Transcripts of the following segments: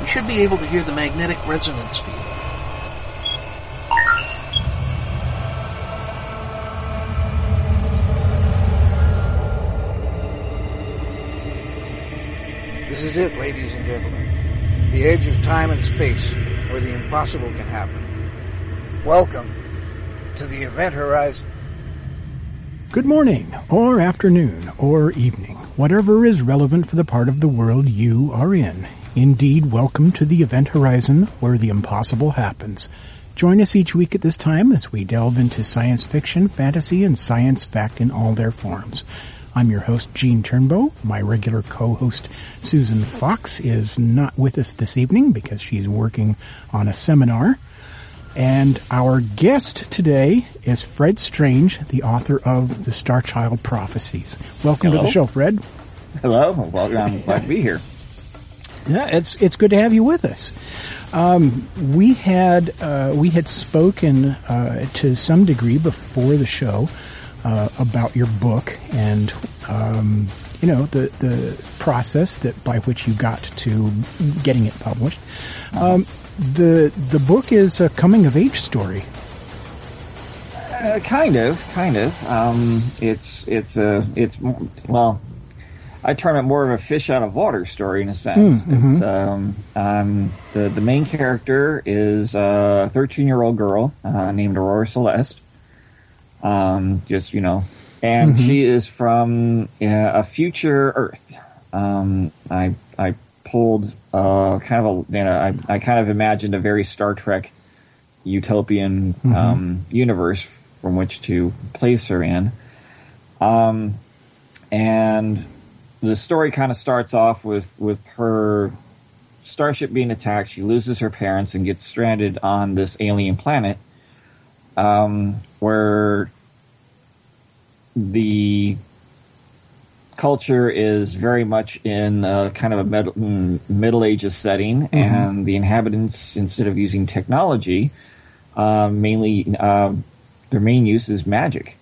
You should be able to hear the magnetic resonance field. This is it, ladies and gentlemen. The edge of time and space, where the impossible can happen. Welcome to the event horizon. Good morning, or afternoon, or evening, whatever is relevant for the part of the world you are in. Indeed, welcome to the event horizon where the impossible happens. Join us each week at this time as we delve into science fiction, fantasy, and science fact in all their forms. I'm your host, Gene Turnbow. My regular co-host, Susan Fox, is not with us this evening because she's working on a seminar. And our guest today is Fred Strange, the author of the Star Child Prophecies. Welcome to the show, Fred. Hello. Well, I'm glad to be here. Yeah, it's it's good to have you with us. Um, we had uh, we had spoken uh, to some degree before the show uh, about your book and um, you know the the process that by which you got to getting it published. Um, the the book is a coming of age story. Uh, kind of, kind of. Um, it's it's a it's well, I term it more of a fish out of water story in a sense. It's, um, um, the the main character is a 13 year old girl uh, named Aurora Celeste. Um, just you know, and she is from uh, a future Earth. Um, I I pulled uh, kind of a you know I, I kind of imagined a very Star Trek utopian um, universe from which to place her in. Um, and the story kind of starts off with with her starship being attacked. She loses her parents and gets stranded on this alien planet, um, where the culture is very much in a kind of a middle, mm, middle ages setting, and the inhabitants, instead of using technology, uh, mainly uh, their main use is magic.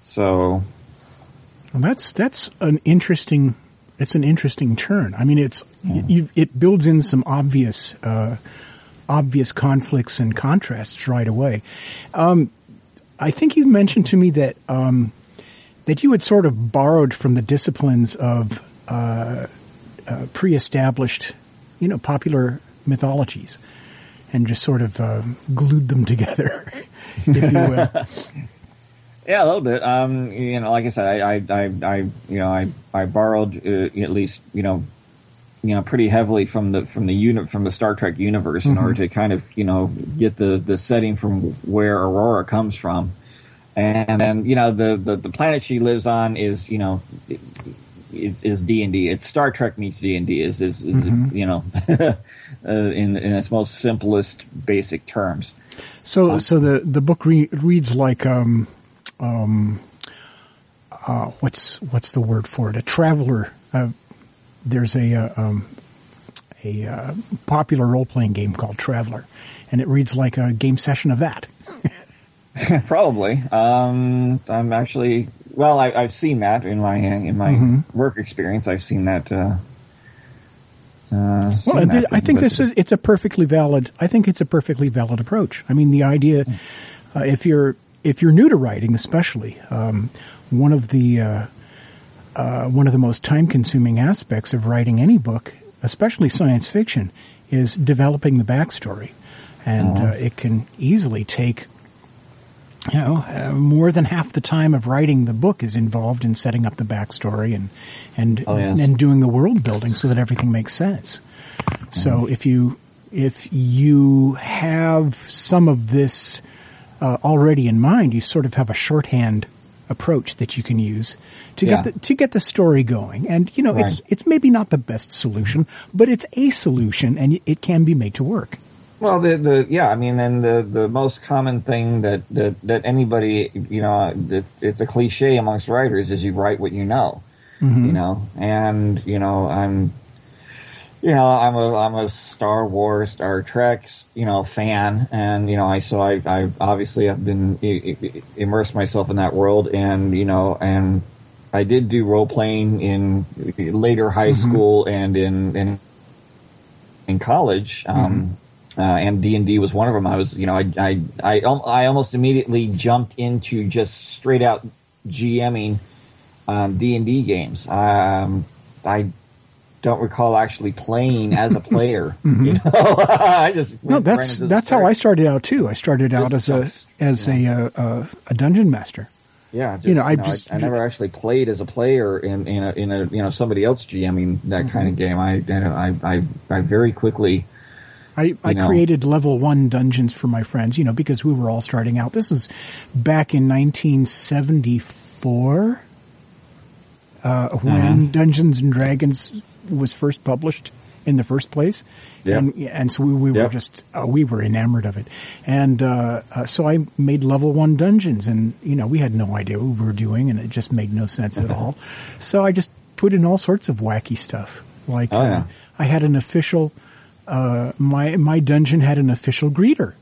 So Well, that's that's an interesting. It's an interesting turn. I mean, it's you, it builds in some obvious uh, obvious conflicts and contrasts right away. Um, I think you mentioned to me that um, that you had sort of borrowed from the disciplines of uh, uh, pre-established, you know, popular mythologies, and just sort of uh, glued them together, if you will. Yeah, a little bit. Um, you know, like I said, I, I, I, I you know, I, I borrowed uh, at least, you know, you know, pretty heavily from the from the unit from the Star Trek universe in order to kind of, you know, get the the setting from where Aurora comes from, and then you know the the, the planet she lives on is you know. Is, is D and D? It's Star Trek meets D and D. Is is, is you know, uh, in in its most simplest basic terms. So, so the the book re- reads like um, um, uh, what's what's the word for it? A traveler. Uh, there's a uh, um, a uh, popular role playing game called Traveller, and it reads like a game session of that. Probably. Um, I'm actually well. I, I've seen that in my in my work experience. I've seen that. Uh, uh, seen Well, I, that, I think this is it's a perfectly valid. I think it's a perfectly valid approach. I mean, the idea, uh, if you're if you're new to writing, especially, um, one of the uh, uh, one of the most time consuming aspects of writing any book, especially science fiction, is developing the backstory, and uh, it can easily take. You know, uh, more than half the time of writing the book is involved in setting up the backstory and and Oh, yes. and doing the world building so that everything makes sense. So if you if you have some of this uh, already in mind, you sort of have a shorthand approach that you can use to Yeah. get the, to get the story going. And you know, it's it's maybe not the best solution, but it's a solution, and it can be made to work. Well, the the yeah, I mean, and the the most common thing that that, that anybody you know, that it's a cliche amongst writers is you write what you know, Mm-hmm. you know, and you know, I'm, you know, I'm a I'm a Star Wars, Star Trek, you know, fan, and you know, I so I I obviously have been i- i- immersed myself in that world, and you know, and I did do role playing in later high school and in in in college. Um, uh, and D and D was one of them. I was, you know, I, I, I, I almost immediately jumped into just straight out GMing um, D and D games. Um, I don't recall actually playing as a player. You know, I just No, that's that's how. I started out too. I started out Just as a as a uh, uh, a dungeon master. Yeah, just, you know, I just- I, never actually played as a player in in a, in a you know somebody else GMing that kind of game. I I I, I very quickly. I, I know. created level one dungeons for my friends, you know, because we were all starting out. This is back in 1974, uh, when Dungeons and Dragons was first published in the first place. Yep. And, and so we, we were just, uh, we were enamored of it. And, uh, uh, so I made level one dungeons and, you know, we had no idea what we were doing and it just made no sense at all. So I just put in all sorts of wacky stuff. Like, Oh, yeah. I had an official, uh, my, my dungeon had an official greeter,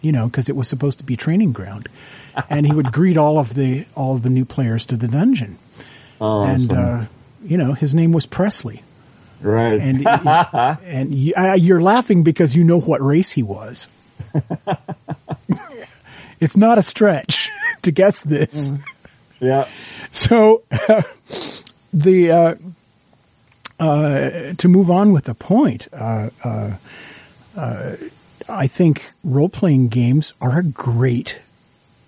you know, cause it was supposed to be training ground. and he would greet all of the, all of the new players to the dungeon. Oh, and, uh, you know, his name was Presley. Right. And, and you, uh, you're laughing because you know what race he was. it's not a stretch to guess this. yeah. So, the, uh, uh, to move on with the point, uh, uh, uh, I think role-playing games are a great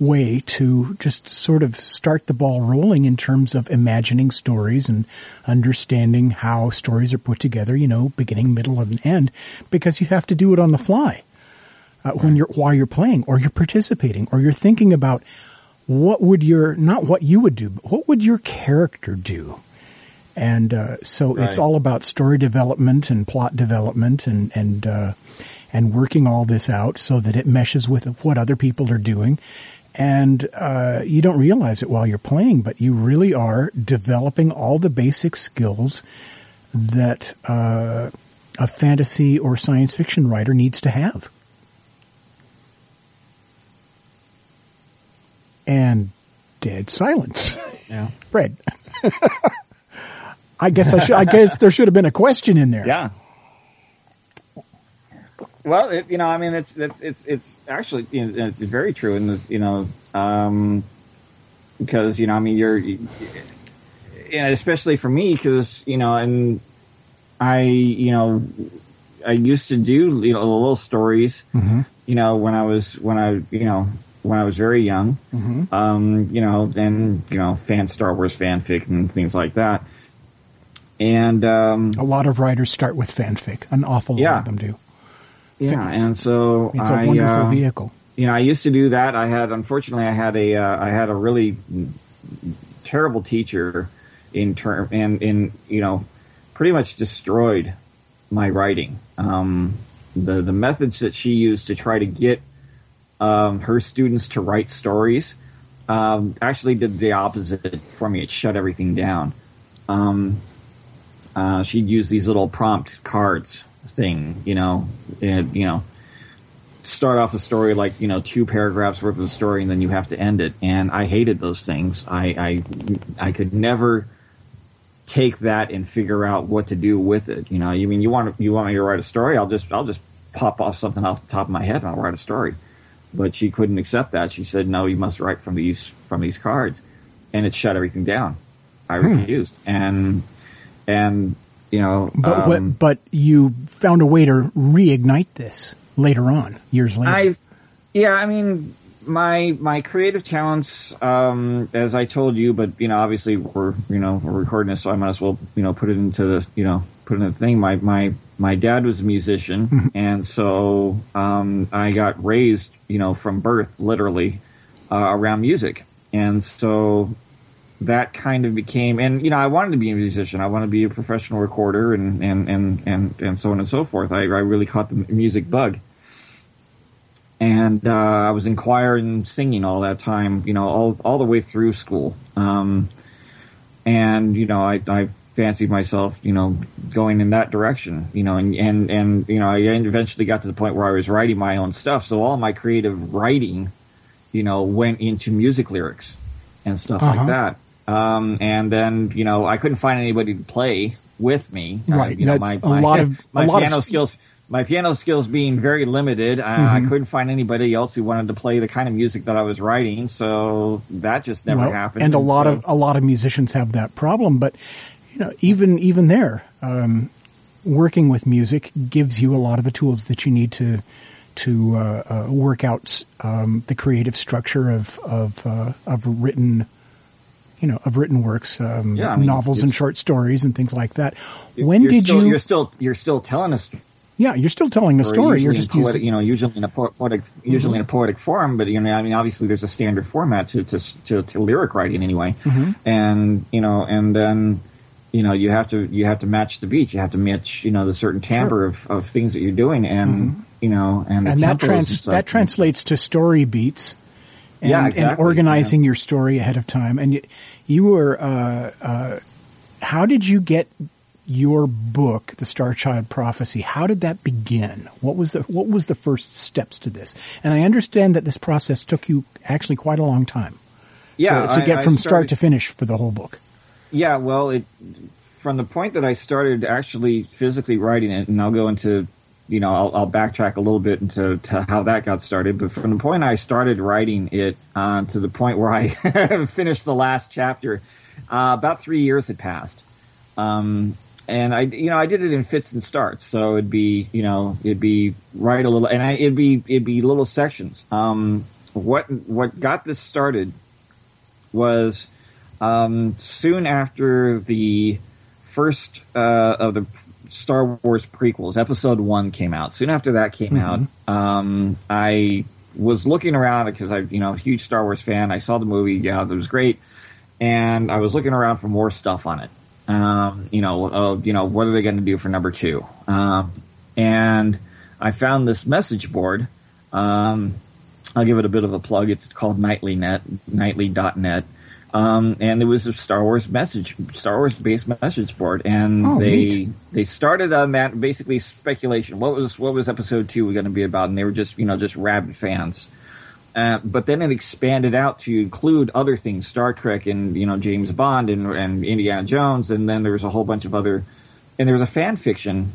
way to just sort of start the ball rolling in terms of imagining stories and understanding how stories are put together, you know, beginning, middle, and end, because you have to do it on the fly. Uh, when you're, while you're playing or you're participating or you're thinking about what would your, not what you would do, but what would your character do? And, uh, so it's all about story development and plot development and, and, uh, and working all this out so that it meshes with what other people are doing. And, uh, you don't realize it while you're playing, but you really are developing all the basic skills that, uh, a fantasy or science fiction writer needs to have. And dead silence. Yeah. Fred. I guess I should, I guess there should have been a question in there. Yeah. Well, it, you know, I mean, it's it's it's it's actually you know, it's very true, and you know, um, because you know, I mean, you're, you, and especially for me, because you know, and I, you know, I used to do you know little stories, you know, when I was when I you know when I was very young, um, you know, and you know, fan Star Wars fanfic and things like that, and um, A lot of writers start with fanfic. An awful lot Yeah. of them do. Yeah, and so It's a I, wonderful uh, vehicle. You know, I used to do that. I had, unfortunately, I had a, uh, I had a really terrible teacher in term, and in you know, pretty much destroyed my writing. Um, the the methods that she used to try to get um, her students to write stories um, actually did the opposite for me. It shut everything down. Um, uh, she'd use these little prompt cards thing, you know, and, you know, start off a story like, you know, two paragraphs worth of story and then you have to end it. And I hated those things. I, I, I could never take that and figure out what to do with it. You know, you mean you want you want me to write a story? I'll just I'll just pop off something off the top of my head and I'll write a story. But she couldn't accept that. She said, "No, you must write from these from these cards," and it shut everything down. I hmm. refused, and and you know, But, um, what, but you found a way to reignite this later on, years later. I, yeah, I mean, my my creative talents, um, as I told you, but you know, obviously we're you know we're recording this, so I might as well you know put it into the you know put it in the thing. My my my dad was a musician, and so um, I got raised you know from birth, literally, uh, around music, and so that kind of became and you know I wanted to be a musician. I wanted to be a professional recorder and and and and, and so on and so forth. I, I really caught the music bug. and uh, I was in choir and singing all that time, you know, all all the way through school. Um, and you know, I, I fancied myself, you know, going in that direction, you know, and, and, and, you know, I eventually got to the point where I was writing my own stuff. So all my creative writing, you know, went into music lyrics and stuff Uh-huh. like that. Um, and then, you know, I couldn't find anybody to play with me. Uh, Right. you know, That's my, a my, lot of- my of piano s- skills, my piano skills being very limited. Uh, Mm-hmm. I couldn't find anybody else who wanted to play the kind of music that I was writing. So that just never Well, happened. And a lot so- of a lot of musicians have that problem, but you know, even even there, um, working with music gives you a lot of the tools that you need to to uh, uh, work out um, the creative structure of of uh, of written. You know, of written works, um, Yeah, I mean, novels and short stories and things like that. When did still, you? You're still you're still telling us yeah, you're still telling the story. You're just poetic, using. Mm-hmm. you know, usually in a poetic, usually in a poetic form. But you know, I mean, obviously there's a standard format to to to, to lyric writing anyway, Mm-hmm. and you know, and then you know you have to you have to match the beat. You have to match you know the certain timbre of, of things that you're doing, and you know, and Mm-hmm. and that trans and that translates to story beats and, Yeah, and exactly, organizing your story ahead of time. And you, you were, uh, uh, how did you get your book, The Star Child Prophecy? How did that begin? What was the what was the first steps to this? And I understand that this process took you actually quite a long time yeah, to, to get I from started- start to finish for the whole book. Yeah, well, it from the point that I started actually physically writing it, and I'll go into, you know, I'll, I'll backtrack a little bit into to how that got started. But from the point I started writing it uh, to the point where I finished the last chapter, uh, about three years had passed. Um, and I, you know, I did it in fits and starts. So it'd be, you know, it'd be write a little, and I, it'd be, it'd be little sections. Um, what, what got this started was, um, soon after the first, uh, of the Star Wars prequels, episode one came out. Soon after that came out, um, I was looking around because I, you know, huge Star Wars fan. I saw the movie. Yeah, it was great. And I was looking around for more stuff on it. Um, you know, uh, you know, what are they going to do for number two? Um, and I found this message board. Um, I'll give it a bit of a plug. It's called NightlyNet, nightly.net. Um, and it was a Star Wars message, Star Wars based message board. And Oh, they, neat. they started on that basically speculation. What was, what was episode two going to be about? And they were just, you know, just rabid fans. Uh, but then it expanded out to include other things, Star Trek and you know James Bond and, and Indiana Jones, and then there was a whole bunch of other, and there was a fan fiction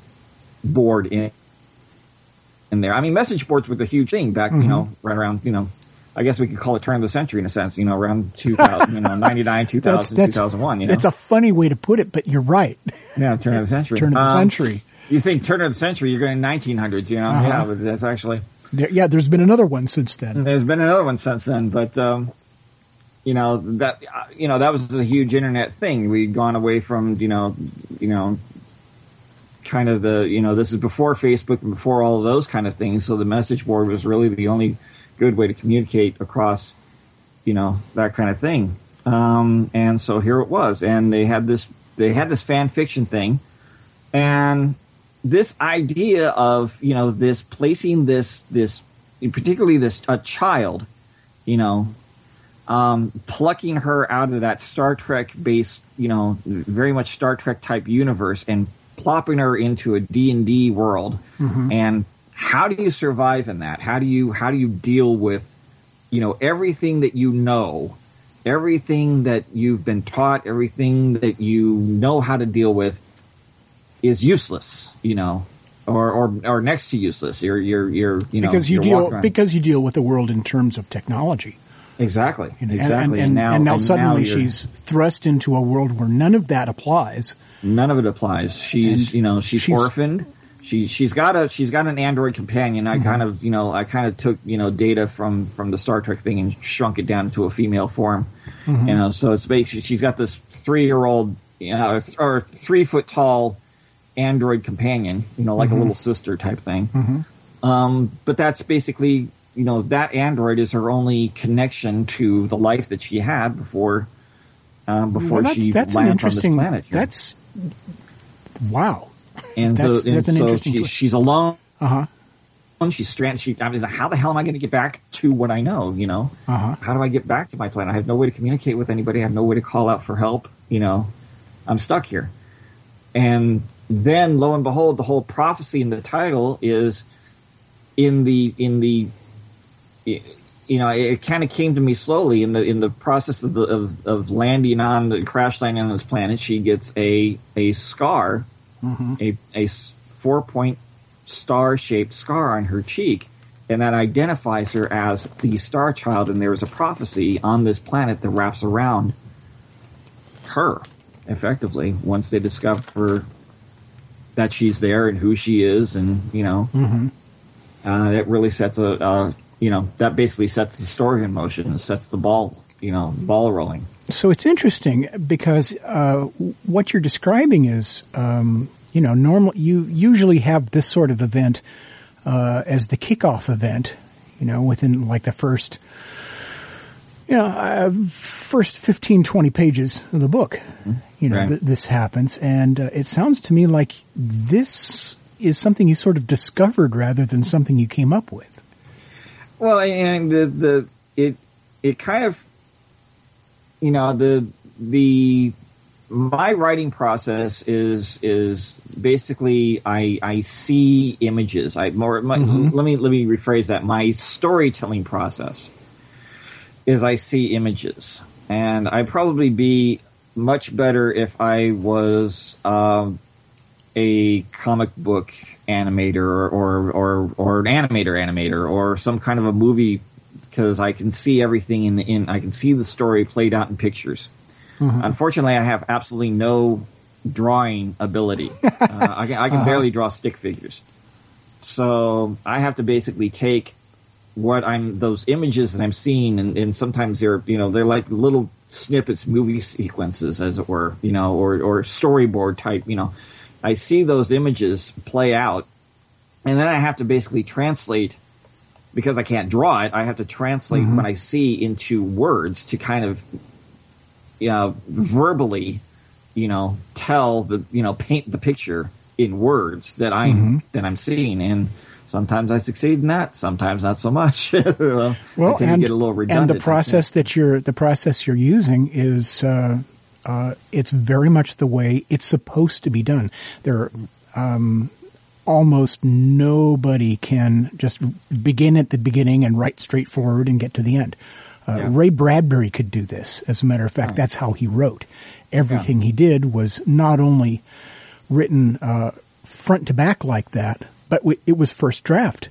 board in in there. I mean, message boards were the huge thing back, you know, Mm-hmm. right around you know, I guess we could call it turn of the century in a sense, you know, around two thousand, you know, ninety nine, two That's that's two thousand one, you know, It's a funny way to put it, but you're right. yeah, turn of the century, Turn of the Um, century. You think turn of the century, you're going nineteen hundreds, you know, Uh-huh. yeah, but that's actually. There, yeah, there's been another one since then. There's been another one since then, but um, you know that you know that was a huge internet thing. We'd gone away from you know you know kind of the you know this is before Facebook and before all of those kind of things. So the message board was really the only good way to communicate across you know that kind of thing. Um, and so here it was, and they had this they had this fan fiction thing, and this idea of you know this placing this this particularly this a child you know um, plucking her out of that Star Trek based you know very much Star Trek type universe and plopping her into a D&D world and how do you survive in that how do you how do you deal with you know everything that you know everything that you've been taught everything that you know how to deal with is useless, you know, or or, or next to useless. You're you're you're you know because you deal because you deal with the world in terms of technology. exactly And, exactly. and, and, and now, and suddenly you're- she's thrust into a world where none of that applies. none of it applies. She's you know she's, she's- orphaned. She she's got a she's got an android companion. Mm-hmm. I kind of you know I kind of took you know Data from from the Star Trek thing and shrunk it down to a female form. Mm-hmm. You know, so it's basically she's got this three year old you know or three foot tall android companion. You know, Mm-hmm. like a little sister type thing. Um, but that's basically you know that android is her only connection to the life that she had before. Um, before Well, that's, she that's an lands on this interesting. planet. here. That's wow. And That's- so, and that's an so interesting she, she's alone Uh huh. She's stranded. She, I mean, how the hell am I going to get back to what I know? You know, Uh-huh. how do I get back to my planet? I have no way to communicate with anybody. I have no way to call out for help. You know, I'm stuck here. And then, lo and behold, the whole prophecy in the title is in the in the you know, it, kind of came to me slowly in the in the process of the of, of landing on the crash landing on this planet. She gets a a scar, a a four point star shaped scar on her cheek, and that identifies her as the Star Child. And there is a prophecy on this planet that wraps around her, effectively. Once they discover that she's there and who she is, and you know, uh, it really sets a, a you know that basically sets the story in motion and sets the ball you know ball rolling. So it's interesting because uh, what you're describing is, um, you know, normal. You usually have this sort of event uh, as the kickoff event, you know, within like the first, you know, uh, first 15, 20 pages of the book. You know, Right. th- this happens, and uh, it sounds to me like this is something you sort of discovered rather than something you came up with. Well, and the the it it kind of you know the the my writing process is is basically I I see images. I more my, let me let me rephrase that. My storytelling process is I see images, and I'd probably be much better if I was um, a comic book animator or, or or or an animator animator or some kind of a movie because I can see everything in in I can see the story played out in pictures. Unfortunately, I have absolutely no drawing ability. uh, I can, I can barely draw stick figures, so I have to basically take what I'm those images that I'm seeing, and, and sometimes they're you know they're like little snippets, movie sequences, as it were, you know, or or storyboard type, you know. I see those images play out, and then I have to basically translate because I can't draw it. I have to translate what I see into words to kind of, you know, verbally, you know, tell the you know paint the picture in words that I'm that I'm seeing, and sometimes I succeed in that, sometimes not so much. well, Well, and, get a little and the process that you're the process you're using is uh, uh, it's very much the way it's supposed to be done. There, um, almost nobody can just begin at the beginning and write straight forward and get to the end. Uh, Yeah. Ray Bradbury could do this. As a matter of fact, that's how he wrote. Everything he did was not only written uh, front to back like that, but w- it was first draft.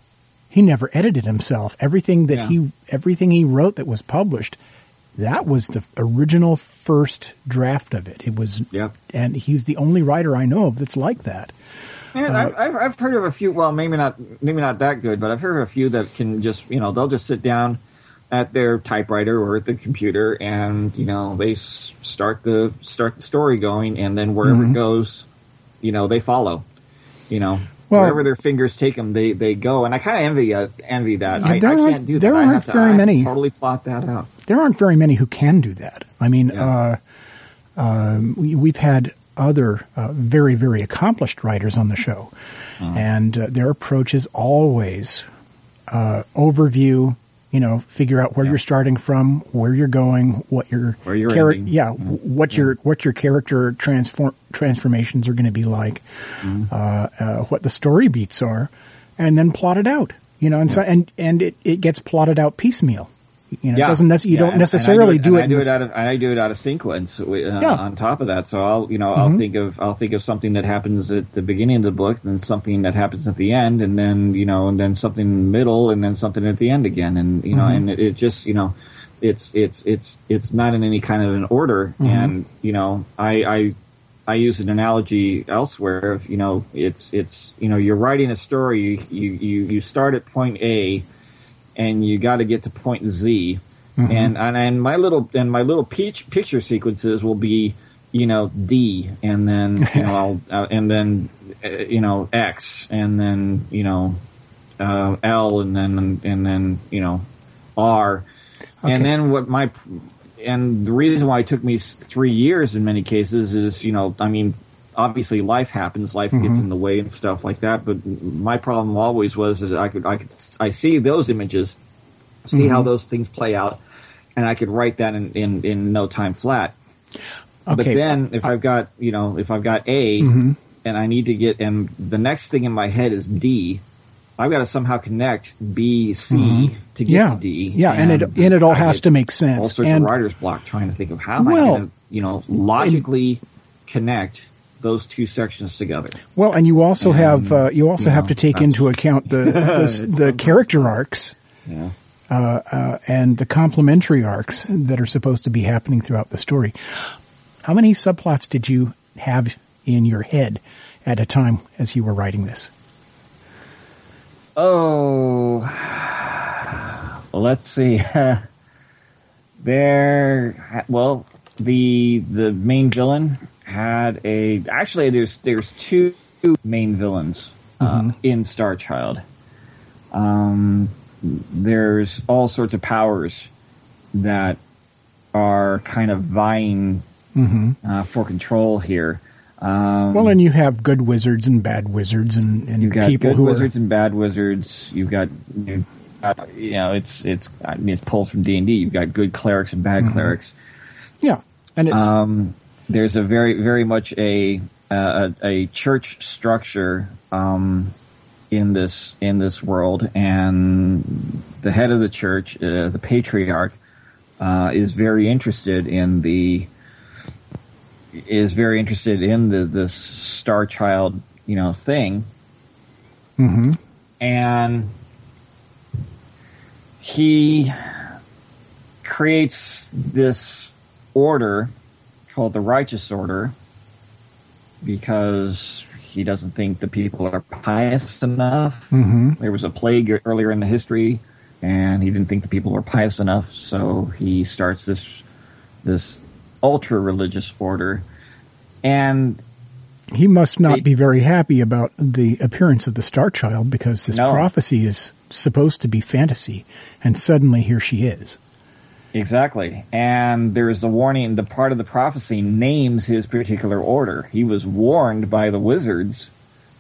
He never edited himself. Everything that Yeah. he everything he wrote that was published, that was the original first draft of it. It was, Yep. and he's the only writer I know of that's like that. Yeah, Uh, I've, I've, heard of a few. Well, maybe not, maybe not that good, but I've heard of a few that can just, you know, they'll just sit down at their typewriter or at the computer, and you know, they start the start the story going, and then wherever Mm-hmm. it goes, you know, they follow. You know, Well- wherever their fingers take them, they they go, and I kind of envy uh, envy that. Yeah, I, there I aren't- can't do that. there I aren't have to, very have many. totally plot that out. there aren't very many who can do that. I mean, Yeah. uh, um, we, we've had other uh, very, very accomplished writers on the show, Uh-huh. and uh, their approach is always uh, overview. You know, figure out where Yeah. you're starting from, where you're going, what your Where you're char- ending. yeah, what your what your character transform transformations are going to be like, Mm-hmm. uh, uh, what the story beats are, and then plot it out. You know, and so and and it, it gets plotted out piecemeal. You know, it doesn't nec- you Yeah, don't and- necessarily do and it. I do it out of I do it out of sequence. Uh, Yeah. Mm-hmm. On top of that, so I'll you know I'll think of I'll think of something that happens at the beginning of the book, then something that happens at the end, and then you know and then something in the middle, and then something at the end again, and you know Mm-hmm. and it, it just you know it's it's it's it's not in any kind of an order, Mm-hmm. and you know I I. I use an analogy elsewhere of, you know, it's, it's, you know, you're writing a story, you, you, you start at point A and you got to get to point Z. And, and, and my little, and my little peach picture sequences will be, you know, D and then, you know, I'll, uh, and then, uh, you know, X and then, you know, uh, L and then, and then, you know, R. Okay. And then what my, and the reason why it took me three years in many cases is, you know, I mean, obviously life happens, life Mm-hmm. gets in the way and stuff like that. But my problem always was that I could, I could, I see those images, see Mm-hmm. how those things play out, and I could write that in, in, in no time flat. Okay. But then if I've got, you know, if I've got A Mm-hmm. and I need to get, and the next thing in my head is D, I've got to somehow connect B, C to get Mm-hmm. Yeah. to D. Yeah, and it- and it all I has to make sense. All sorts And- of writer's block trying to think of how am I going to, you know, logically connect those two sections together. Well, and you also And, have uh, you also you have know, to take into account the the, the character arcs Yeah. uh, and the complementary arcs that are supposed to be happening throughout the story. How many subplots did you have in your head at a time as you were writing this? Oh, well, let's see. there, well, the the main villain had a. Actually, there's there's two main villains uh, in Star Child. Um, there's all sorts of powers that are kind of vying uh, for control here. Um, Well, and you have good wizards and bad wizards and, and You've got people good who wizards are and bad wizards. You've got, you've got, you know, it's it's it's pulled from D and D. You've got good clerics and bad clerics. Yeah, and it's Um, there's a very very much a a, a church structure um, in this in this world, and the head of the church, uh, the patriarch, uh, is very interested in the is very interested in the the star child you know thing. Mhm. and he creates this order called the righteous order because he doesn't think the people are pious enough. Mhm. There was a plague earlier in the history, and he didn't think the people were pious enough, so he starts this this ultra religious order. And he must not They- be very happy about the appearance of the Star Child because this No. prophecy is supposed to be fantasy, and suddenly here she is. Exactly. And there's a warning, the part of the prophecy names his particular order. He was warned by the wizards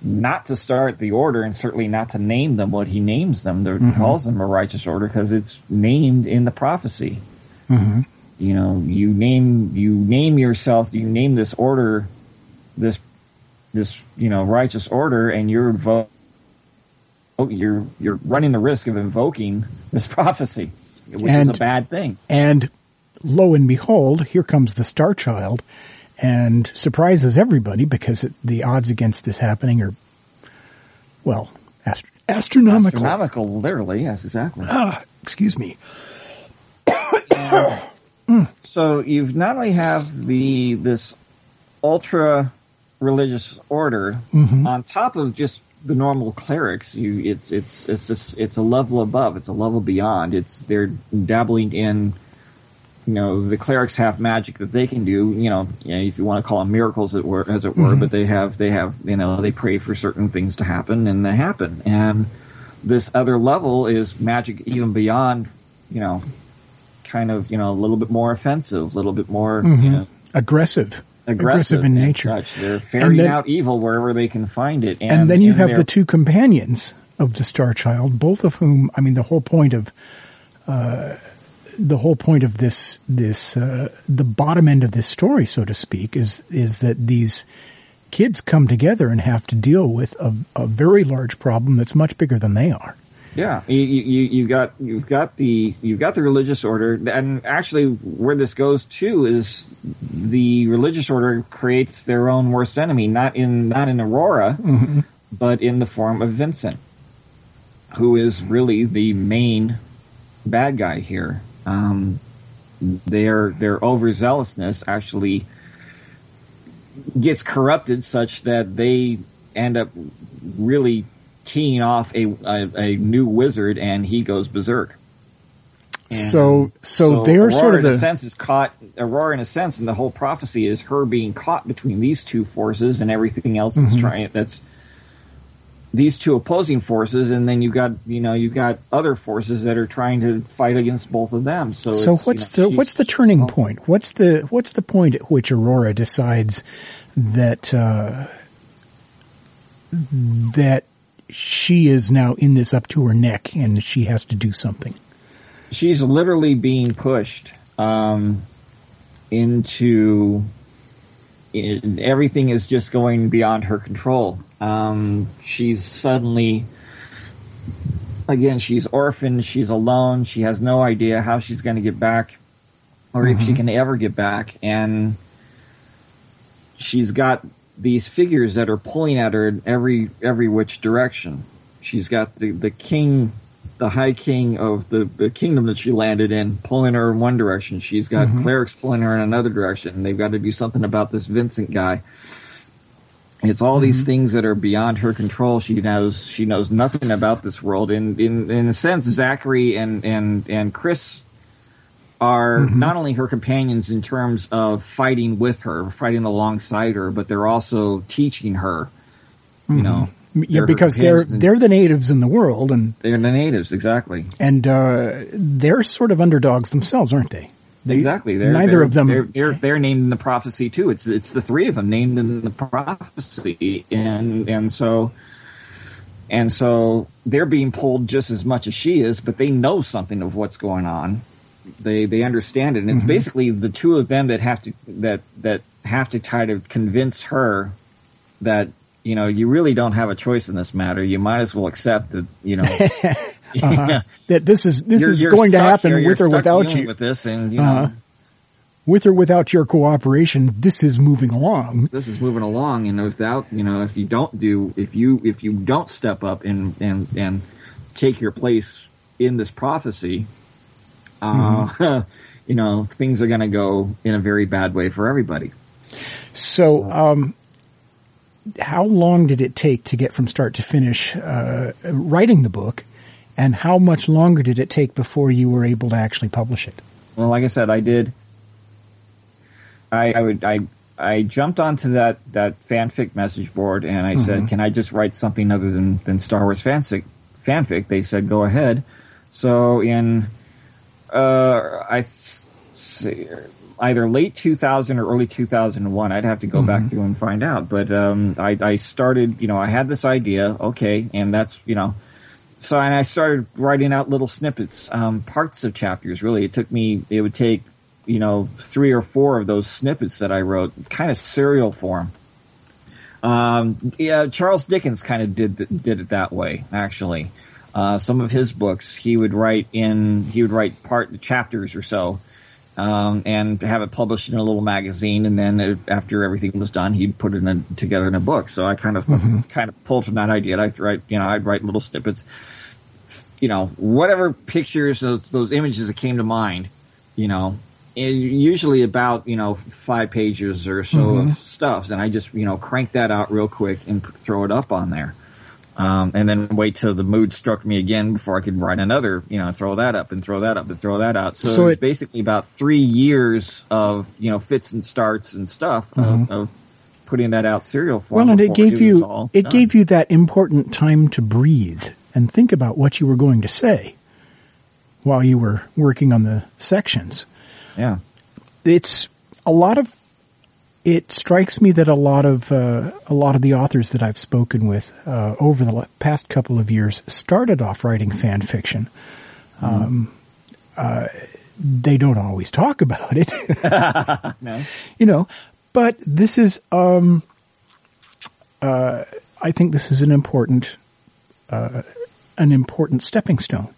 not to start the order and certainly not to name them what he names them. There calls them a righteous order because it's named in the prophecy. hmm You know, you name, you name yourself, you name this order, this, this, you know, righteous order and you're invo- you're, you're running the risk of invoking this prophecy, which And- is a bad thing. And lo and behold, here comes the Star Child and surprises everybody because it, the odds against this happening are, well, ast- astronomical. Astronomical, literally, yes, exactly. Ah, excuse me. So you've not only have the this ultra religious order on top of just the normal clerics. You, it's it's it's just, it's a level above. It's a level beyond. It's they're dabbling in. You know, the clerics have magic that they can do. You know, you know if you want to call them miracles, as it were, as it were. Mm-hmm. But they have they have you know they pray for certain things to happen, and they happen. And this other level is magic even beyond. You know, kind of, you know, a little bit more offensive, a little bit more, you mm-hmm. know, Aggressive. Aggressive, in nature. They're ferreting then- out evil wherever they can find it. And, And, then you and have the two companions of the Star Child, both of whom, I mean, the whole point of, uh, the whole point of this, this, uh, the bottom end of this story, so to speak, is, is that these kids come together and have to deal with a, a very large problem that's much bigger than they are. Yeah, you, you you got you've got the you've got the religious order, and actually where this goes to is the religious order creates their own worst enemy, not in not in Aurora, but in the form of Vincent, who is really the main bad guy here. Um, their their overzealousness actually gets corrupted such that they end up really teeing off a, a, a new wizard and he goes berserk. And So- so they're Aurora, sort of in the- a sense is caught Aurora in a sense and the whole prophecy is her being caught between these two forces and everything else Mm-hmm. that's trying that's these two opposing forces and then you got you know you've got other forces that are trying to fight against both of them so So what's you know, the what's the turning point? What's the what's the point at which Aurora decides that uh, that she is now in this up to her neck and she has to do something. She's literally being pushed um, into it, everything is just going beyond her control. Um, she's suddenly again she's orphaned she's alone she has no idea how she's going to get back or mm-hmm. if she mm-hmm. can ever get back and she's got these figures that are pulling at her in every every which direction. She's got the the king, the high king of the, the kingdom that she landed in, pulling her in one direction. She's got mm-hmm. clerics pulling her in another direction. And they've got to do something about this Vincent guy. It's all mm-hmm. these things that are beyond her control. She knows she knows nothing about this world. In in in a sense, Zachary and and and Chris are mm-hmm. not only her companions in terms of fighting with her, fighting alongside her, but they're also teaching her. You mm-hmm. know, yeah, because they're they're the natives in the world, and they're the natives exactly, and uh, they're sort of underdogs themselves, aren't they? they exactly. They're, neither they're, of them. They're, they're, they're named in the prophecy too. It's it's the three of them named in the prophecy, and and so. And so they're being pulled just as much as she is, but they know something of what's going on they they understand it, and it's mm-hmm. basically the two of them that have to that that have to try to convince her that you know you really don't have a choice in this matter. You might as well accept that you know. uh-huh. That this is this you're, is you're going to happen here, with or without you. With this, and you uh-huh. know, with or without your cooperation, this is moving along. This is moving along, and without you know, if you don't do, if you if you don't step up and and and take your place in this prophecy, uh, mm-hmm. you know, things are going to go in a very bad way for everybody. So, so. Um, how long did it take to get from start to finish uh, writing the book, and how much longer did it take before you were able to actually publish it? Well, like I said, I did. I, I would I I jumped onto that that fanfic message board and I mm-hmm. said, "Can I just write something other than than Star Wars fanfic?" Fanfic. They said, "Go ahead." So in uh, I see, either late 2000 or early 2001. I'd have to go mm-hmm. back through and find out. But um, I, I started, you know, I had this idea, okay, and that's, you know, so and I started writing out little snippets, um, parts of chapters. Really, it took me, it would take, you know, three or four of those snippets that I wrote, kind of serial form. Um, yeah, Charles Dickens kind of did did it that way, actually. Uh, some of his books he would write in he would write part chapters or so um, and have it published in a little magazine and then it, after everything was done he'd put it in a, together in a book so i kind of mm-hmm. kind of pulled from that idea i'd write you know i'd write little snippets you know whatever pictures those, those images that came to mind you know usually about you know five pages or so mm-hmm. of stuff and i just you know crank that out real quick and throw it up on there um, and then wait till the mood struck me again before I could write another, you know, throw that up and throw that up and throw that out. So, so it's basically about three years of, you know, fits and starts and stuff mm-hmm. of, of, putting that out serial form. Well, and it gave it you, it done. gave you that important time to breathe and think about what you were going to say while you were working on the sections. Yeah. It's a lot of it strikes me that a lot of uh, a lot of the authors that I've spoken with uh, over the past couple of years started off writing fan fiction. Um, uh, they don't always talk about it, no. you know. But this is, um, uh, I think, this is an important uh, an important stepping stone.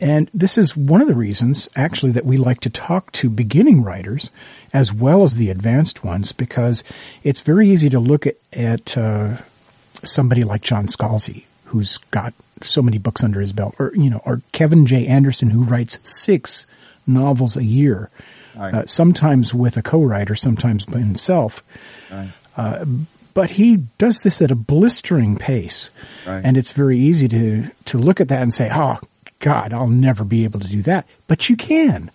And this is one of the reasons, actually, that we like to talk to beginning writers as well as the advanced ones, because it's very easy to look at, at uh, somebody like John Scalzi, who's got so many books under his belt, or you know, or Kevin J. Anderson, who writes six novels a year, right. uh, sometimes with a co-writer, sometimes by himself. Right. Uh, but he does this at a blistering pace, right. and it's very easy to to look at that and say, "Oh, God, I'll never be able to do that. But you can.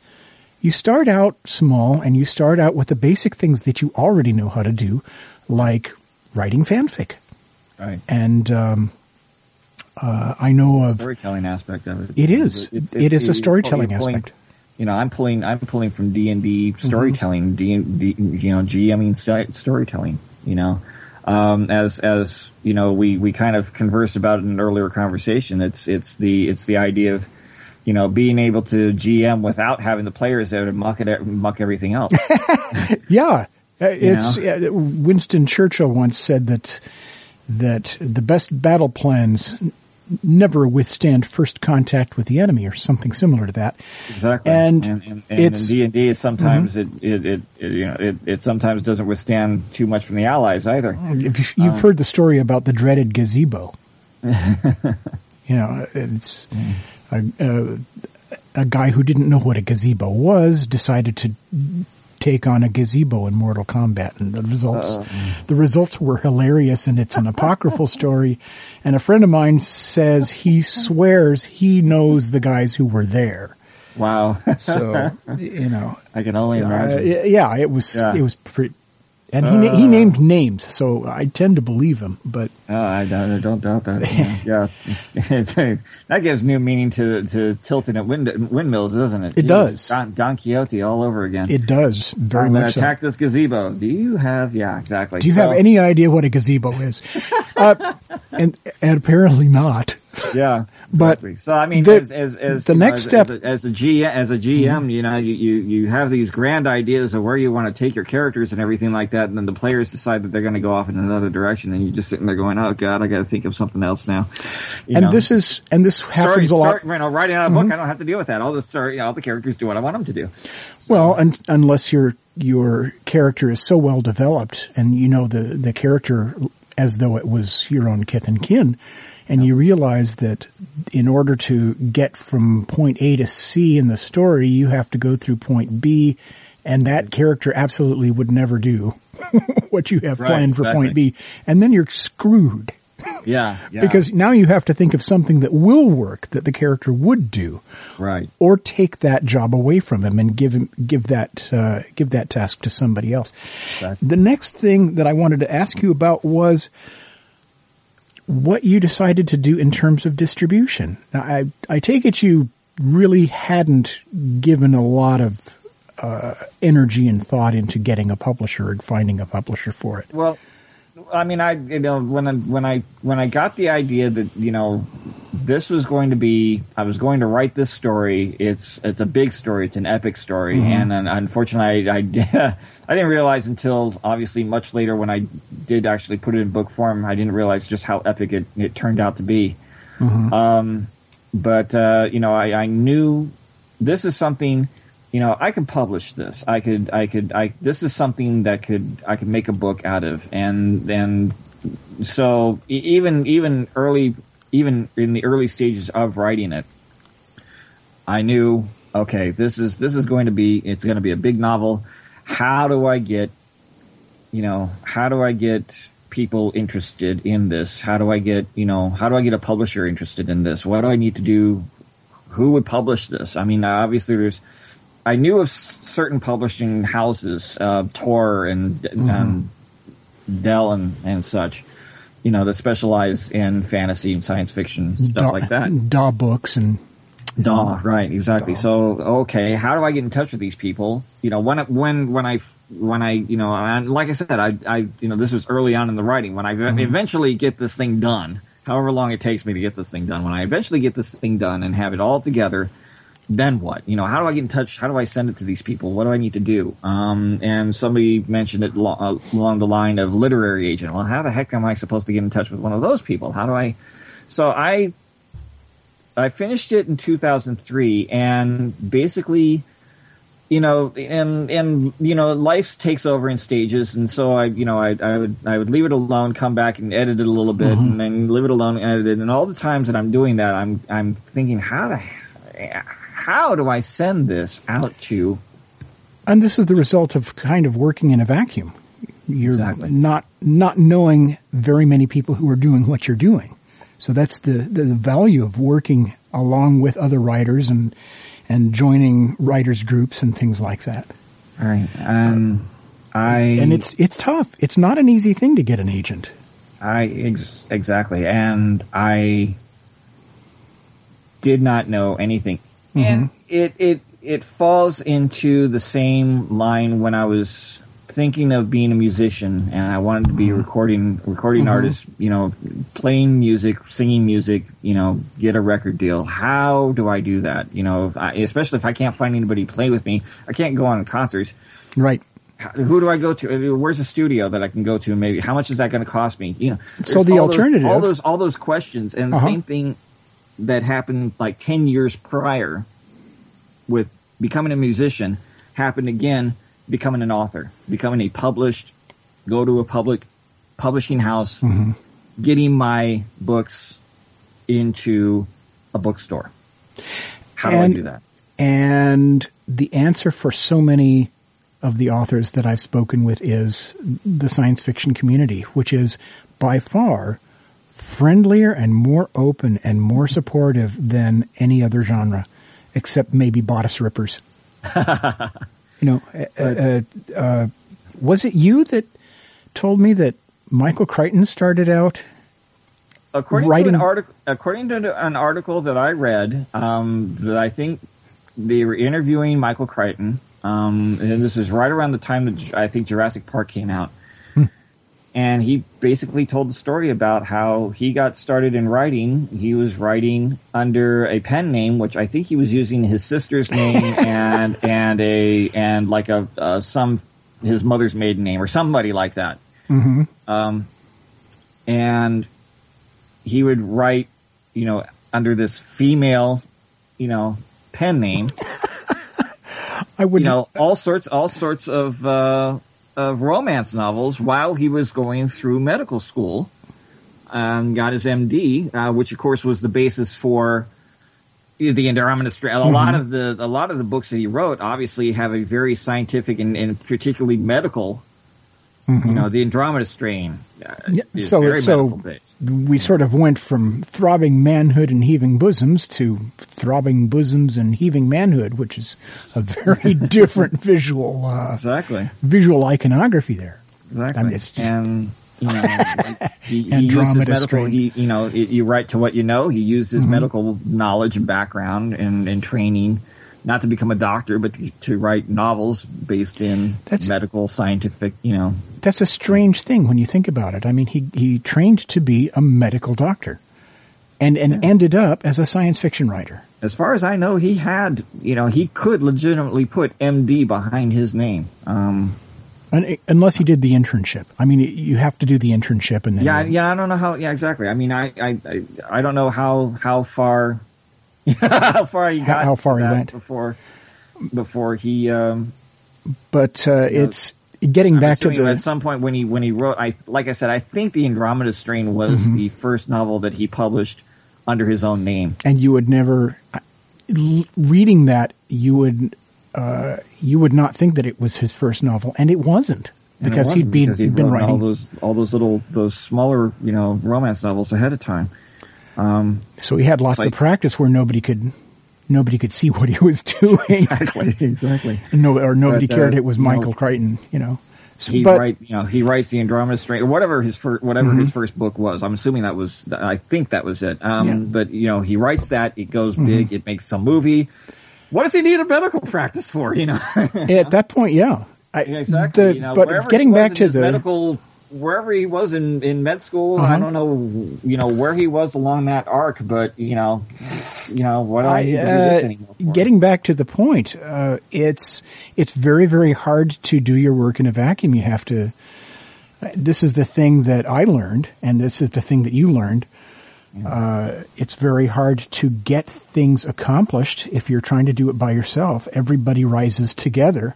You start out small and you start out with the basic things that you already know how to do, like writing fanfic. Right. And, um, uh, I know of storytelling aspect of it. It is. It's, it's, it is a storytelling pulling, aspect. You know, I'm pulling. I'm pulling from D and D storytelling. Mm-hmm. D and D. You know, G. I mean, st- storytelling. You know, um, as as you know, we we kind of conversed about it in an earlier conversation. It's it's the it's the idea of you know being able to GM without having the players there to muck it muck everything else. Yeah, Uh, it's uh, Winston Churchill once said that that the best battle plans never withstand first contact with the enemy, or something similar to that. Exactly, And and, and, and it's- in D and D, sometimes mm-hmm. it, it, it, it you know it, it sometimes doesn't withstand too much from the allies either. If you've, you've um, heard the story about the dreaded gazebo, you know, it's a, a, a guy who didn't know what a gazebo was decided to take on a gazebo in Mortal Kombat, and the results the results were hilarious. And it's an apocryphal story. And a friend of mine says he swears he knows the guys who were there. Wow, So you know, I can only uh, imagine. yeah, it was Yeah. it was pretty. And he, na- he named names, so I tend to believe him. But Oh, I don't, I don't doubt that. Yeah, that gives new meaning to to tilting at wind, windmills, doesn't it? It Gee, does. Don, Don Quixote all over again. it does very I'm going to much. so. attack this gazebo. Do you have? Yeah, exactly. Do you So- have any idea what a gazebo is? uh, and and apparently not. Yeah, But exactly. so I mean, the- as, as, as the know, next as, step- as a, as a GM, as a GM, you know, you, you you have these grand ideas of where you want to take your characters and everything like that, and then the players decide that they're going to go off in another direction, and you're just sitting there going, "Oh God, I got to think of something else now." You And know? this is and this happens a lot. Mm-hmm. start, you know, writing out a book, I don't have to deal with that. All the story, you know, all the characters do what I want them to do. Well, un- unless your your character is so well developed and you know the the character as though it was your own kith and kin, and you realize that in order to get from point A to C in the story, you have to go through point B, and that character absolutely would never do what you have Right, planned for point. B, and then you're screwed. Yeah, yeah. Because now you have to think of something that will work that the character would do, right, or take that job away from him and give him give that uh, give that task to somebody else. Exactly. The next thing that I wanted to ask you about was what you decided to do in terms of distribution. Now, I I take it you really hadn't given a lot of uh, energy and thought into getting a publisher and finding a publisher for it. Well, I mean, I you know when I when I when I got the idea that you know this was going to be I was going to write this story. It's it's a big story. It's an epic story, and, uh, unfortunately, I I, I didn't realize until obviously much later when I did actually put it in book form. I didn't realize just how epic it, it turned out to be. Um, but uh, you know, I, I knew this is something. You know, I could publish this. I could, I could, I. This is something that could, I could make a book out of, and and so even even early, even in the early stages of writing it, I knew, okay, this is this is going to be, it's going to be a big novel. How do I get, you know, how do I get people interested in this? How do I get, you know, how do I get a publisher interested in this? What do I need to do? Who would publish this? I mean, obviously there's, I knew of s- certain publishing houses, uh, Tor and, um, Dell and, and such, you know, that specialize in fantasy and science fiction, stuff Daw- like that. Daw books and Daw, right, exactly. So, okay, how do I get in touch with these people? You know, when, when, when I, when I, you know, and like I said, I, I, you know, this was early on in the writing. When I eventually get this thing done, however long it takes me to get this thing done, when I eventually get this thing done and have it all together, then what? You know, how do I get in touch? How do I send it to these people? What do I need to do? Um, and somebody mentioned it lo- uh, along the line of literary agent. Well, how the heck am I supposed to get in touch with one of those people? How do I? So I I finished it in 2003 and basically, you know, and, and, you know, life takes over in stages. And so I, you know, I, I would, I would leave it alone, come back and edit it a little bit and then leave it alone and edit it. And all the times that I'm doing that, I'm, I'm thinking, how the, how do I send this out to, And this is the result of kind of working in a vacuum. You're Exactly. not not knowing very many people who are doing what you're doing. So that's the, the value of working along with other writers and and joining writers groups and things like that. right. And I, And it's it's tough. It's not an easy thing to get an agent. I ex- exactly, and I did not know anything, and mm-hmm. it it it falls into the same line when I was thinking of being a musician and I wanted to be a mm-hmm. recording recording mm-hmm. artist, you know, playing music, singing music, you know, get a record deal. How do I do that? You know, if I, especially if I can't find anybody to play with me, I can't go on concerts. Right. How- Who do I go to? Uh, where's a studio that I can go to? Maybe how much is that going to cost me? You know, So the all those- alternative- all those all those questions, and the Uh-huh. same thing that happened like ten years prior with becoming a musician happened again becoming an author, becoming a published, go to a public publishing house, Mm-hmm. getting my books into a bookstore. How do And- I do that? And the answer for so many of the authors that I've spoken with is the science fiction community, which is by far friendlier and more open and more supportive than any other genre, except maybe bodice rippers. you know, uh, uh, uh, was it you that told me that Michael Crichton started out? according writing- to an article, according to an article that I read, um, that I think they were interviewing Michael Crichton, um, and this is right around the time that I think Jurassic Park came out, and he basically told the story about how he got started in writing. He was writing under a pen name, which I think he was using his sister's name and and a and like a uh, some his mother's maiden name or somebody like that. Um, and he would write, you know, under this female, you know, pen name, I would you know, all sorts, all sorts of, uh, of romance novels while he was going through medical school and got his MD, uh, which of course was the basis for the Strain. A lot of the, a lot of the books that he wrote obviously have a very scientific and, and particularly medical, you know, the Andromeda Strain. Uh, so so we sort of went from throbbing manhood and heaving bosoms to throbbing bosoms and heaving manhood, which is a very different visual uh, Exactly. visual iconography there. Exactly. I mean, just- and you know, like, he, he Andromeda medical. strain. He, you know, you write to what you know. He used Mm-hmm. his medical knowledge and background and, and training, not to become a doctor, but to, to write novels based in That's- medical, scientific. You know, That's a strange thing when you think about it. I mean, he he trained to be a medical doctor, and and ended up as a science fiction writer. as far as I know, he had, you know, he could legitimately put MD behind his name. Um, Un- Unless he did the internship. I mean, you have to do the internship and then yeah, yeah, I don't know how. Yeah, exactly. I mean, I, I, I don't know how how far how far he got. how far he went. before before he. Um, But uh, it's getting I'm back to the at some point when he when he wrote. I like I said, I think the Andromeda Strain was Mm-hmm. the first novel that he published under his own name. and you would never reading that you would uh, you would not think that it was his first novel, and it wasn't it because he'd wasn't, been because he'd been written all writing. those all those little those smaller you know romance novels ahead of time. So he had lots like- of practice where nobody could nobody could see what he was doing. Exactly, exactly. no, or nobody But, uh, cared it was Michael Crichton. You know, So- he but write you know he writes the Andromeda Strain or whatever his first whatever his first book was. I'm assuming that was I think that was it. Um, Yeah. Mm-hmm. But you know he writes that it goes big. It makes some movie. What does he need a medical practice for? You know at that point, yeah, I, exactly. the- you know, but getting back to the medical wherever he was in in med school. Uh-huh. I don't know you know where he was along that arc, but you know you know what I, I, need to do this uh, getting back to the point, uh, it's it's very very hard to do your work in a vacuum. You have to. This is the thing that I learned, and this is the thing that you learned. Uh, it's very hard to get things accomplished if you're trying to do it by yourself. Everybody rises together,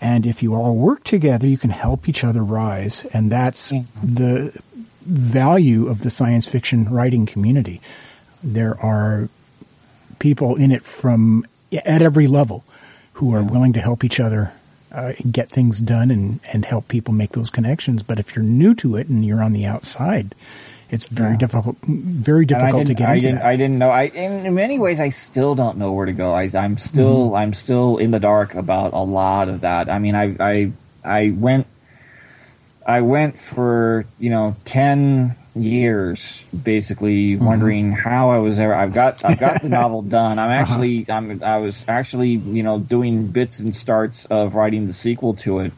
and if you all work together, you can help each other rise, and that's the value of the science fiction writing community. There are people in it from at every level who are willing to help each other uh, get things done and, and help people make those connections. But if you're new to it and you're on the outside, it's very difficult, very difficult to get I into didn't. I didn't know. I in, many ways, I still don't know where to go. I, I'm still, Mm-hmm. I'm still in the dark about a lot of that. I mean, I, I, I went, I went for you know 10, years basically wondering how I was ever. I've got I've got the novel done. I'm actually I'm I was actually you know doing bits and starts of writing the sequel to it.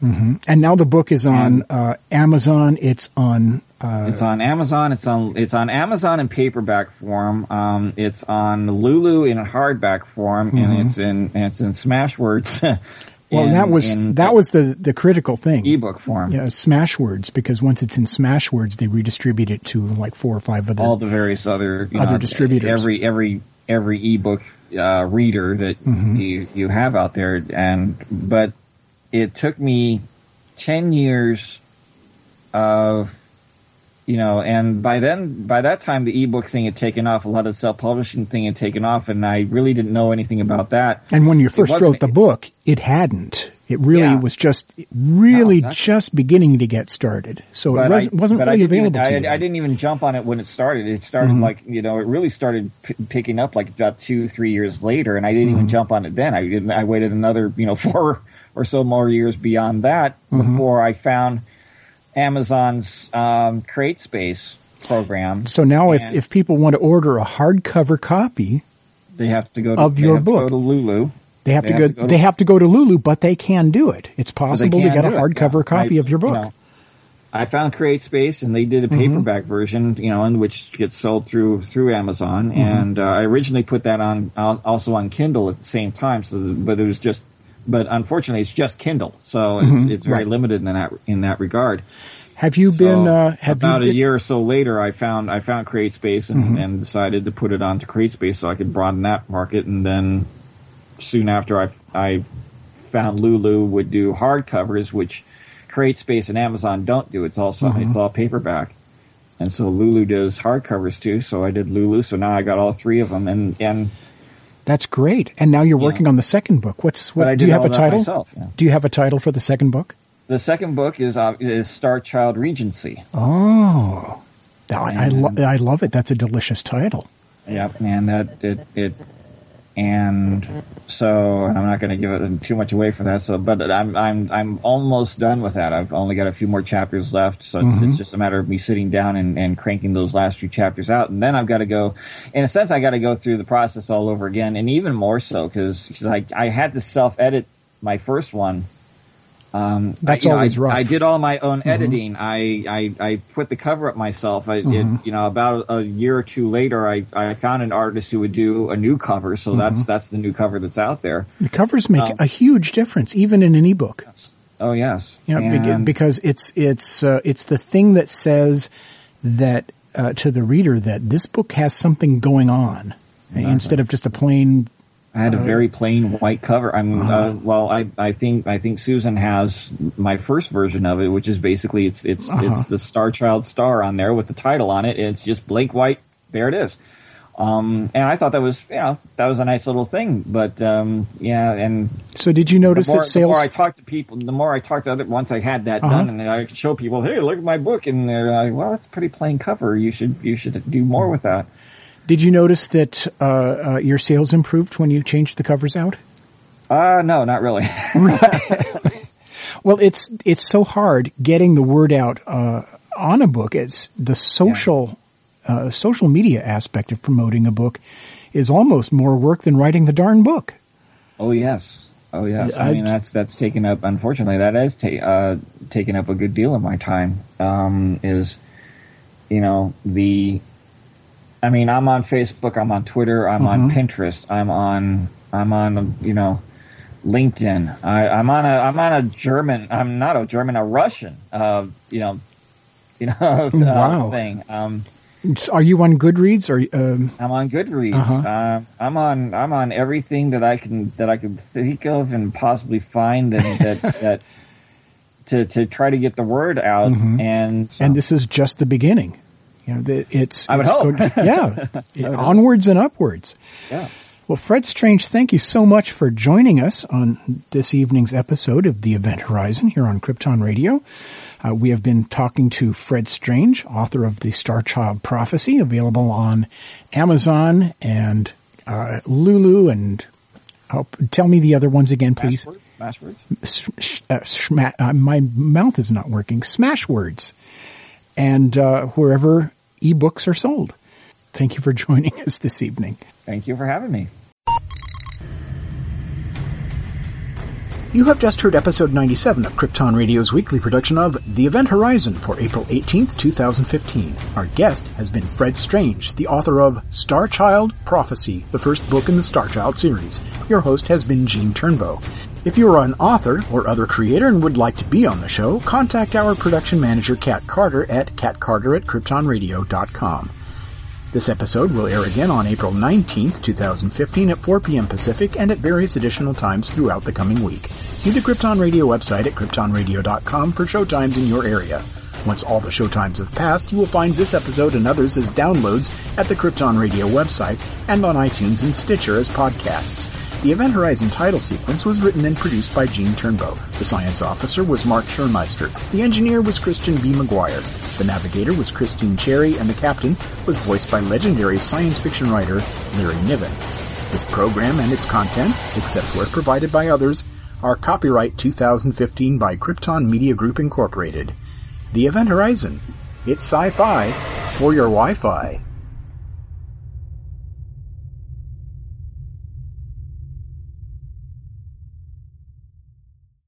And now the book is on uh, Amazon. It's on. Uh, It's on Amazon. It's on it's on Amazon in paperback form. Um, it's on Lulu in hardback form, and it's in and it's in Smashwords. well, in- that was in that was the the critical thing. ebook form. Yeah, Smashwords because once it's in Smashwords, they redistribute it to like four or five other. all the various other you Other know, distributors. Every every every ebook uh, reader that Mm-hmm. you you have out there, and but it took me ten years of you know, and by then by that time the ebook thing had taken off. A lot of self publishing thing had taken off, and I really didn't know anything about that. and when you first wrote the book, it hadn't. It really Yeah. was just really No, just beginning to get started. So it wasn't, wasn't but really even- available to I, you. Mm-hmm. I didn't even jump on it when it started. It started like you know, it really started p- picking up like about two, three years later, and I didn't Mm-hmm. even jump on it then. I didn't. I waited another you know four or so more years beyond that Mm-hmm. before I found Amazon's um, CreateSpace program. So now, if, if people want to order a hardcover copy, They have to go to, Of your to book. go to Lulu. they have They to have go. to go to- they have to go to Lulu, but they can do it. It's possible to get a it. hardcover copy I- of your you book. know, I found CreateSpace, and they did a Mm-hmm. paperback version, you know, which gets sold through through Amazon. Mm-hmm. And uh, I originally put that on also on Kindle at the same time. So, but it was just, but unfortunately, it's just Kindle, so it's, it's very Mm-hmm. Right. limited in that in that regard. have you been? Uh, have about you a year or so later, I found I found CreateSpace and, and decided to put it onto CreateSpace so I could broaden that market. And then soon after, I I found Lulu would do hardcovers, which CreateSpace and Amazon don't do. It's all it's all paperback. And so Lulu does hardcovers too. So I did Lulu. So now I got all three of them. And and That's great. And now you're working on the second book. What's what? do you have a title? myself. Yeah. Do you have a title for the second book? The second book is uh, is Starchild Regency. Oh, I, I, lo- I love it. That's a delicious title. Yep, and that it it and so I'm not going to give it too much away for that. So, but I'm I'm I'm almost done with that. I've only got a few more chapters left, so it's, mm-hmm. it's just a matter of me sitting down and, and cranking those last few chapters out, and then I've got to go. In a sense, I got to go through the process all over again, and even more so because I I had to self edit my first one. Um, That's I, you know, always I, rough. I did all my own editing. I, I, I put the cover up myself. I, it, you know, about a year or two later, I, I found an artist who would do a new cover. So that's, that's the new cover that's out there. The covers make Um, a huge difference, even in an ebook. Oh, yes. Yeah, because it's it's uh, it's the thing that says that uh, to the reader that this book has something going on instead of just a plain. I had a very plain white cover. I'm Uh-huh. uh, well. I, I think I think Susan has my first version of it, which is basically it's it's Uh-huh. it's the Starchild star on there with the title on it. It's just blank white. There it is. Um, and I thought that was you know that was a nice little thing. But um, yeah, and So did you notice the more, that sales? the more I talk to people, the more I talk to other. Once I had that Uh-huh. done, and I could show people, hey, look at my book, and they're like, well, it's a pretty plain cover. You should you should do more with that. Did you notice that uh, uh, your sales improved when you changed the covers out? Uh no, not really. Well, it's it's so hard getting the word out uh, on a book. It's the social uh, social media aspect of promoting a book is almost more work than writing the darn book. Oh yes. Oh yes. I, I- mean that's that's taken up. Unfortunately, that has ta- uh, taken up a good deal of my time. Um, is you know the. I mean, I'm on Facebook. I'm on Twitter. I'm on Pinterest. I'm on. I'm on. You know, LinkedIn. I, I'm on a. I'm on a German. I'm not a German. A Russian. Uh, you know. You know. uh, Wow. Thing. Um, Are you on Goodreads or um, I'm on Goodreads. Uh-huh. Uh, I'm on I'm on everything that I can that I can think of and possibly find and that that to to try to get the word out and Mm-hmm. and this is just the beginning? You know, the, it's I would it's hope. going- yeah, onwards and upwards. yeah. Well, Fred Strange, thank you so much for joining us on this evening's episode of the Event Horizon here on Krypton Radio. Uh, we have been talking to Fred Strange, author of the Starchild Prophecy, available on Amazon and uh, Lulu. And oh, tell me the other ones again, please. Smashwords. Smashwords. Uh, uh, my mouth is not working. Smashwords. And uh, wherever ebooks are sold. Thank you for joining us this evening. Thank you for having me. You have just heard episode 97 of Krypton Radio's weekly production of The Event Horizon for April 18th, 2015. Our guest has been Fred Strange, the author of Starchild Prophecy, the first book in the Starchild series. Your host has been Gene Turnbow. If you are an author or other creator and would like to be on the show, contact our production manager Kat Carter at catcarter at kryptonradio.com. This episode will air again on April 19th, 2015 at 4 p.m. Pacific and at various additional times throughout the coming week. See the Krypton Radio website at kryptonradio.com for show times in your area. Once all the show times have passed, you will find this episode and others as downloads at the Krypton Radio website and on iTunes and Stitcher as podcasts. The Event Horizon title sequence was written and produced by Gene Turnbow. The science officer was Mark Schurmeister. The engineer was Christian B. McGuire. The navigator was Christine Cherry, and the captain was voiced by legendary science fiction writer Larry Niven. This program and its contents, except where provided by others, are copyright 2015 by Krypton Media Group Incorporated. The Event Horizon. It's sci-fi for your Wi-Fi.